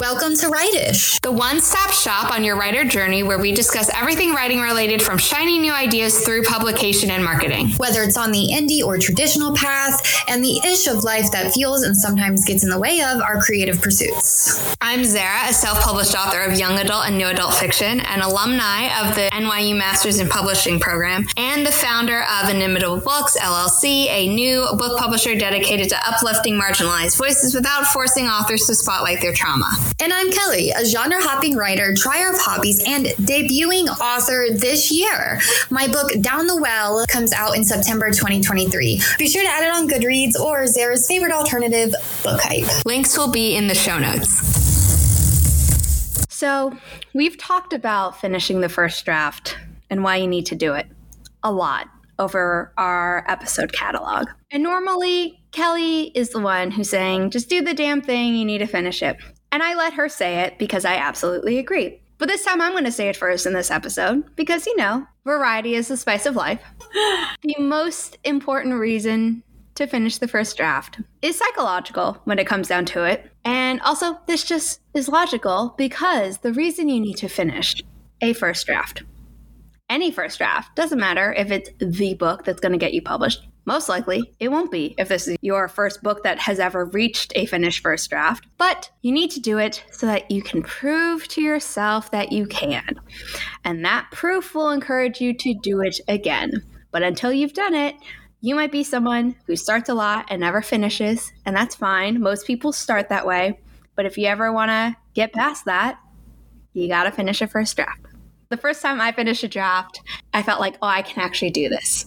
Welcome to Writish, the one stop shop on your writer journey where we discuss everything writing related from shiny new ideas through publication and marketing. Whether it's on the indie or traditional path, and the ish of life that feels and sometimes gets in the way of our creative pursuits. I'm Zara, a self published author of young adult and new adult fiction, an alumni of the NYU Masters in Publishing program, and the founder of Inimitable Books, LLC, a new book publisher dedicated to uplifting marginalized voices without forcing authors to spotlight their trauma. And I'm Kelly, a genre hopping writer, trier of hobbies, and debuting author this year. My book, Down the Well, comes out in September 2023. Be sure to add it on Goodreads or Zara's favorite alternative, Book Hype. Links will be in the show notes. So, we've talked about finishing the first draft and why you need to do it a lot over our episode catalog. And normally, Kelly is the one who's saying, just do the damn thing, you need to finish it. And I let her say it because I absolutely agree. But this time I'm going to say it first in this episode because, you know, variety is the spice of life. the most important reason to finish the first draft is psychological when it comes down to it. And also, this just is logical because the reason you need to finish a first draft, any first draft, doesn't matter if it's the book that's going to get you published, most likely, it won't be if this is your first book that has ever reached a finished first draft, but you need to do it so that you can prove to yourself that you can. And that proof will encourage you to do it again. But until you've done it, you might be someone who starts a lot and never finishes, and that's fine. Most people start that way. But if you ever want to get past that, you got to finish a first draft. The first time I finished a draft, I felt like, oh, I can actually do this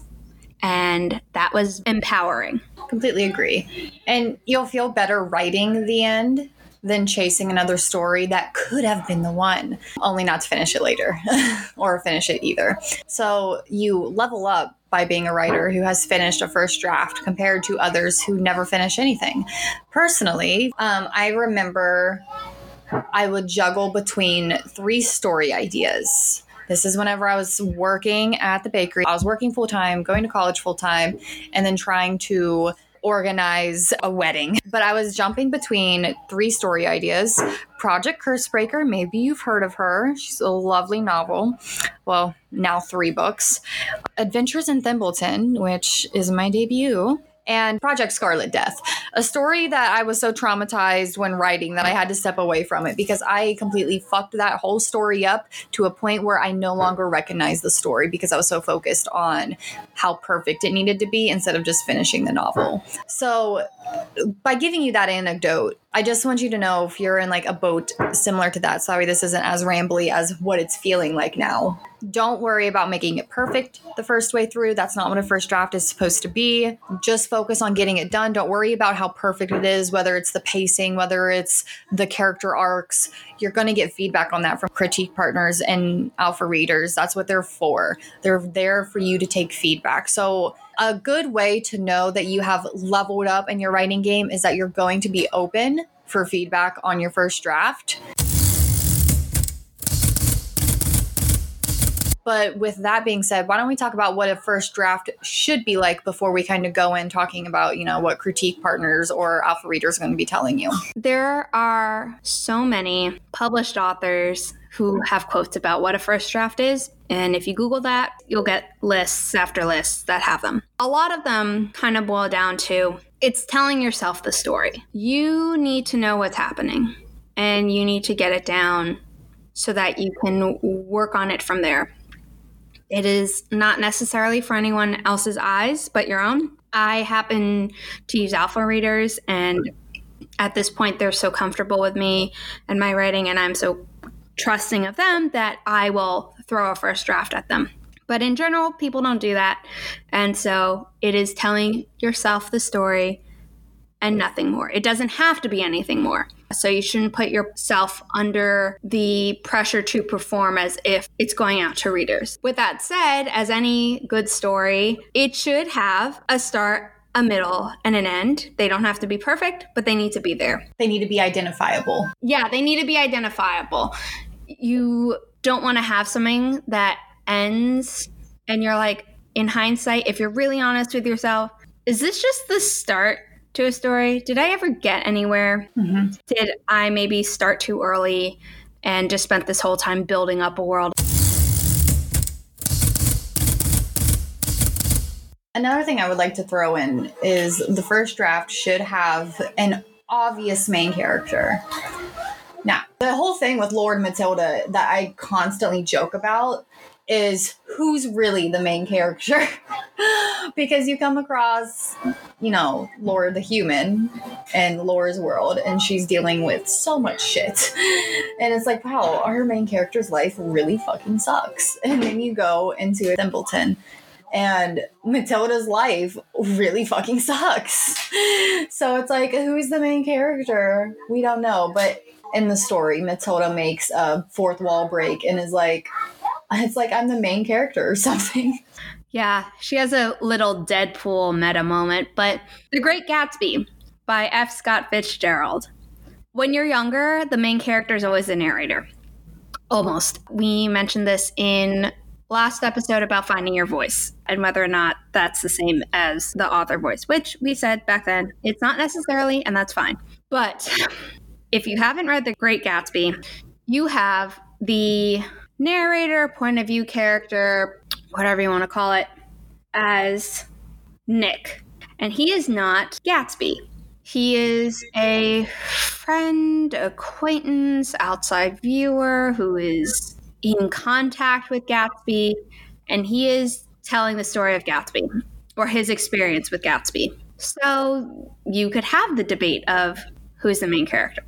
and that was empowering. Completely agree. And you'll feel better writing the end than chasing another story that could have been the one, only not to finish it later or finish it either. So you level up by being a writer who has finished a first draft compared to others who never finish anything. Personally, um, I remember I would juggle between three story ideas this is whenever I was working at the bakery. I was working full time, going to college full time, and then trying to organize a wedding. But I was jumping between three story ideas. Project Cursebreaker, maybe you've heard of her. She's a lovely novel. Well, now three books. Adventures in Thimbleton, which is my debut and Project Scarlet Death, a story that I was so traumatized when writing that I had to step away from it because I completely fucked that whole story up to a point where I no longer recognized the story because I was so focused on how perfect it needed to be instead of just finishing the novel. So, by giving you that anecdote, I just want you to know if you're in like a boat similar to that. Sorry, this isn't as rambly as what it's feeling like now. Don't worry about making it perfect the first way through. That's not what a first draft is supposed to be. Just focus on getting it done. Don't worry about how perfect it is, whether it's the pacing, whether it's the character arcs. You're going to get feedback on that from critique partners and alpha readers. That's what they're for. They're there for you to take feedback. So a good way to know that you have leveled up in your writing game is that you're going to be open for feedback on your first draft. But with that being said, why don't we talk about what a first draft should be like before we kind of go in talking about, you know, what critique partners or alpha readers are going to be telling you? There are so many published authors who have quotes about what a first draft is. And if you Google that, you'll get lists after lists that have them. A lot of them kind of boil down to it's telling yourself the story. You need to know what's happening and you need to get it down so that you can work on it from there. It is not necessarily for anyone else's eyes but your own. I happen to use alpha readers and at this point they're so comfortable with me and my writing and I'm so trusting of them that I will throw a first draft at them. But in general, people don't do that. And so it is telling yourself the story and nothing more. It doesn't have to be anything more. So you shouldn't put yourself under the pressure to perform as if it's going out to readers. With that said, as any good story, it should have a start, a middle, and an end. They don't have to be perfect, but they need to be there. They need to be identifiable. Yeah, they need to be identifiable. You don't want to have something that ends and you're like, in hindsight, if you're really honest with yourself, is this just the start to a story? Did I ever get anywhere? Mm-hmm. Did I maybe start too early and just spent this whole time building up a world? Another thing I would like to throw in is the first draft should have an obvious main character. Now, the whole thing with Laura Matilda that I constantly joke about is who's really the main character. Because you come across you know Laura the human and Laura's world and she's dealing with so much shit. And it's like wow our main character's life really fucking sucks. And then you go into Thimbleton and Matilda's life really fucking sucks. So it's like who's the main character? We don't know but in the story Matilda makes a fourth wall break and is like it's like I'm the main character or something. Yeah, she has a little Deadpool meta moment, but The Great Gatsby by F. Scott Fitzgerald. When you're younger, the main character is always the narrator. Almost. We mentioned this in last episode about finding your voice and whether or not that's the same as the author voice, which we said back then it's not necessarily, and that's fine. But if you haven't read The Great Gatsby, you have the narrator, point of view character, whatever you want to call it, as Nick. And he is not Gatsby. He is a friend, acquaintance, outside viewer who is in contact with Gatsby, and he is telling the story of Gatsby or his experience with Gatsby. So you could have the debate of who's the main character.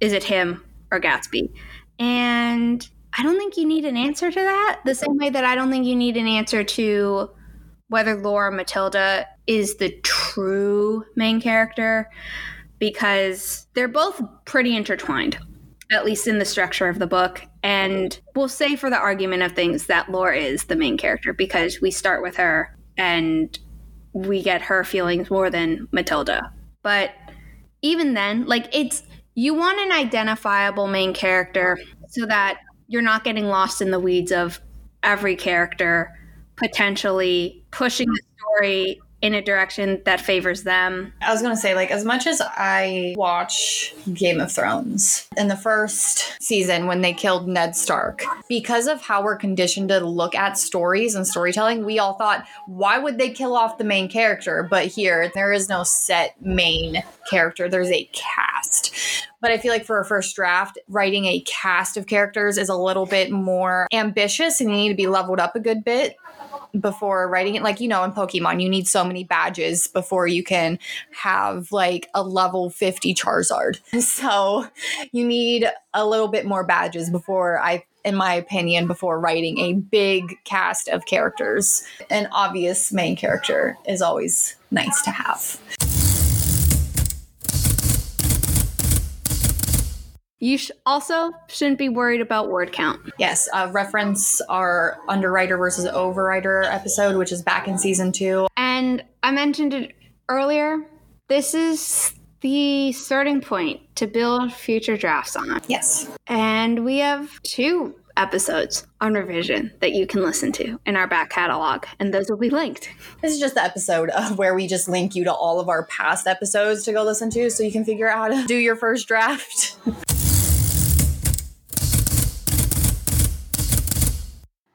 Is it him or Gatsby? And I don't think you need an answer to that. The same way that I don't think you need an answer to whether Laura Matilda is the true main character because they're both pretty intertwined, at least in the structure of the book. And we'll say, for the argument of things, that Laura is the main character because we start with her and we get her feelings more than Matilda. But even then, like, it's you want an identifiable main character so that you're not getting lost in the weeds of every character potentially pushing the story in a direction that favors them. I was going to say, like, as much as I watch Game of Thrones in the first season when they killed Ned Stark, because of how we're conditioned to look at stories and storytelling, we all thought, why would they kill off the main character? But here, there is no set main character, there's a cast. But I feel like for a first draft, writing a cast of characters is a little bit more ambitious and you need to be leveled up a good bit before writing it. Like, you know, in Pokemon, you need so many badges before you can have like a level 50 Charizard. So you need a little bit more badges before I in my opinion, before writing a big cast of characters. An obvious main character is always nice to have. You sh- also shouldn't be worried about word count. Yes, uh, reference our underwriter versus overwriter episode, which is back in season two. And I mentioned it earlier. This is the starting point to build future drafts on. Yes. And we have two episodes on revision that you can listen to in our back catalog, and those will be linked. This is just the episode of where we just link you to all of our past episodes to go listen to so you can figure out how to do your first draft.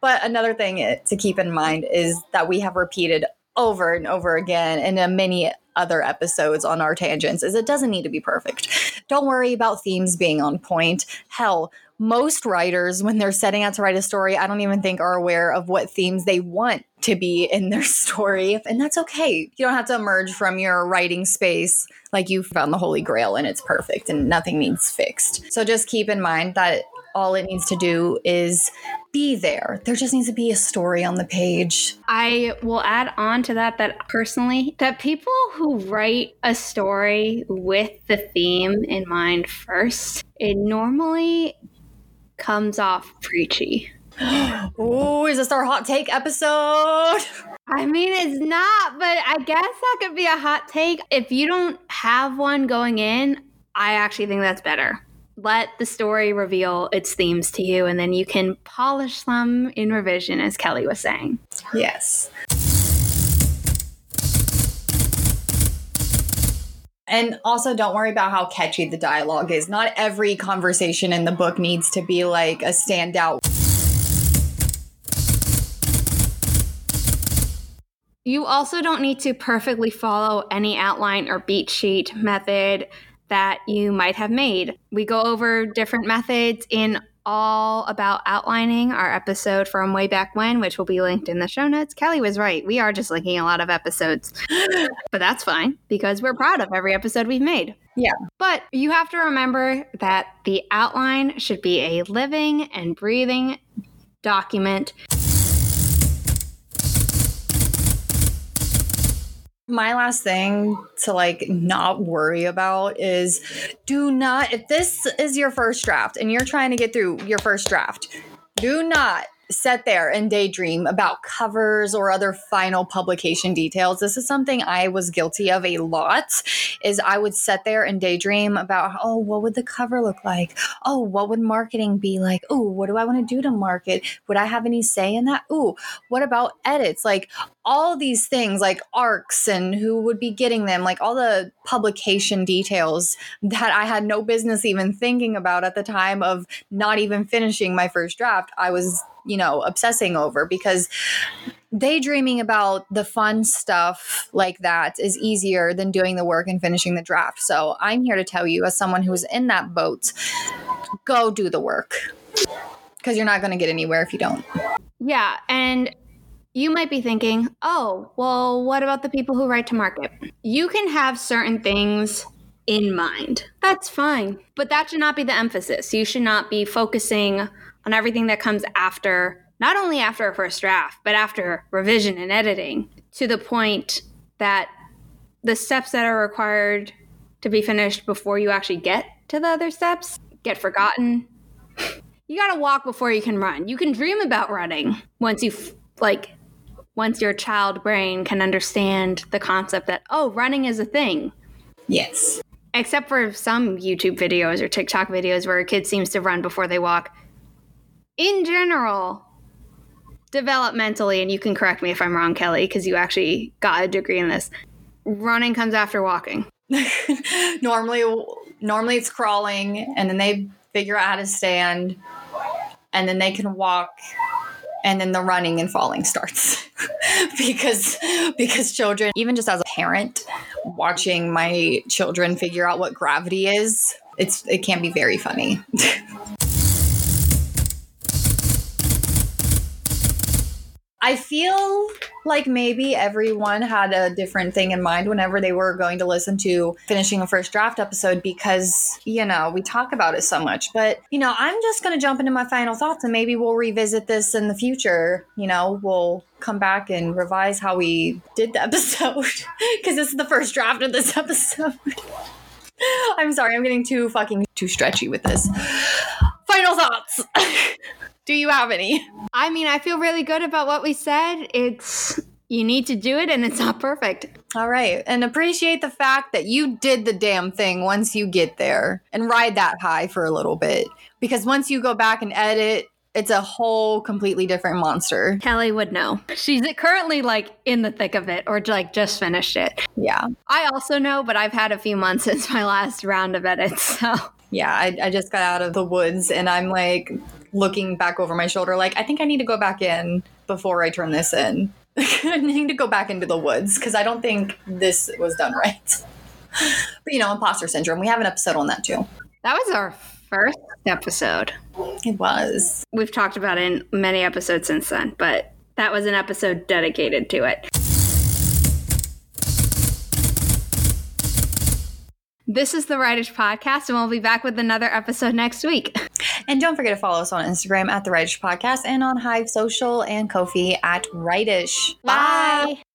But another thing to keep in mind is that we have repeated over and over again in uh, many other episodes on our tangents is it doesn't need to be perfect. Don't worry about themes being on point. Hell, most writers when they're setting out to write a story, I don't even think are aware of what themes they want to be in their story, and that's okay. You don't have to emerge from your writing space like you found the holy grail and it's perfect and nothing needs fixed. So just keep in mind that all it needs to do is be there. There just needs to be a story on the page. I will add on to that that personally, that people who write a story with the theme in mind first, it normally comes off preachy. oh, is this our hot take episode? I mean, it's not, but I guess that could be a hot take. If you don't have one going in, I actually think that's better let the story reveal its themes to you and then you can polish them in revision as kelly was saying yes And also, don't worry about how catchy the dialogue is. Not every conversation in the book needs to be like a standout. You also don't need to perfectly follow any outline or beat sheet method that you might have made. We go over different methods in all about outlining our episode from way back when, which will be linked in the show notes. Kelly was right. We are just linking a lot of episodes, but that's fine because we're proud of every episode we've made. Yeah. But you have to remember that the outline should be a living and breathing document. My last thing to like not worry about is do not, if this is your first draft and you're trying to get through your first draft, do not sit there and daydream about covers or other final publication details. This is something I was guilty of a lot is I would sit there and daydream about oh what would the cover look like? Oh, what would marketing be like? Oh, what do I want to do to market? Would I have any say in that? Oh, what about edits? Like all these things like arcs and who would be getting them, like all the publication details that I had no business even thinking about at the time of not even finishing my first draft. I was you know, obsessing over because daydreaming about the fun stuff like that is easier than doing the work and finishing the draft. So I'm here to tell you, as someone who's in that boat, go do the work because you're not going to get anywhere if you don't. Yeah. And you might be thinking, oh, well, what about the people who write to market? You can have certain things in mind. That's fine. But that should not be the emphasis. You should not be focusing on everything that comes after, not only after a first draft, but after revision and editing to the point that the steps that are required to be finished before you actually get to the other steps get forgotten. You got to walk before you can run. You can dream about running once you like once your child brain can understand the concept that oh, running is a thing. Yes. Except for some YouTube videos or TikTok videos where a kid seems to run before they walk in general, developmentally, and you can correct me if I'm wrong, Kelly, because you actually got a degree in this. Running comes after walking. normally, normally it's crawling, and then they figure out how to stand, and then they can walk, and then the running and falling starts because because children, even just as a parent, watching my children figure out what gravity is, it's it can be very funny. I feel like maybe everyone had a different thing in mind whenever they were going to listen to finishing a first draft episode because, you know, we talk about it so much. But, you know, I'm just going to jump into my final thoughts and maybe we'll revisit this in the future. You know, we'll come back and revise how we did the episode because this is the first draft of this episode. I'm sorry, I'm getting too fucking too stretchy with this. Final thoughts. Do you have any? I mean, I feel really good about what we said. It's you need to do it and it's not perfect. All right. And appreciate the fact that you did the damn thing once you get there and ride that high for a little bit. Because once you go back and edit, it's a whole completely different monster. Kelly would know. She's currently like in the thick of it or like just finished it. Yeah. I also know, but I've had a few months since my last round of edits. So, yeah, I, I just got out of the woods and I'm like looking back over my shoulder, like, I think I need to go back in before I turn this in. I need to go back into the woods because I don't think this was done right. but you know, imposter syndrome. We have an episode on that too. That was our first episode. It was. We've talked about it in many episodes since then, but that was an episode dedicated to it. This is the Writers Podcast, and we'll be back with another episode next week. And don't forget to follow us on Instagram at the Writers Podcast and on Hive Social and Ko-fi at Writish. Bye. Bye.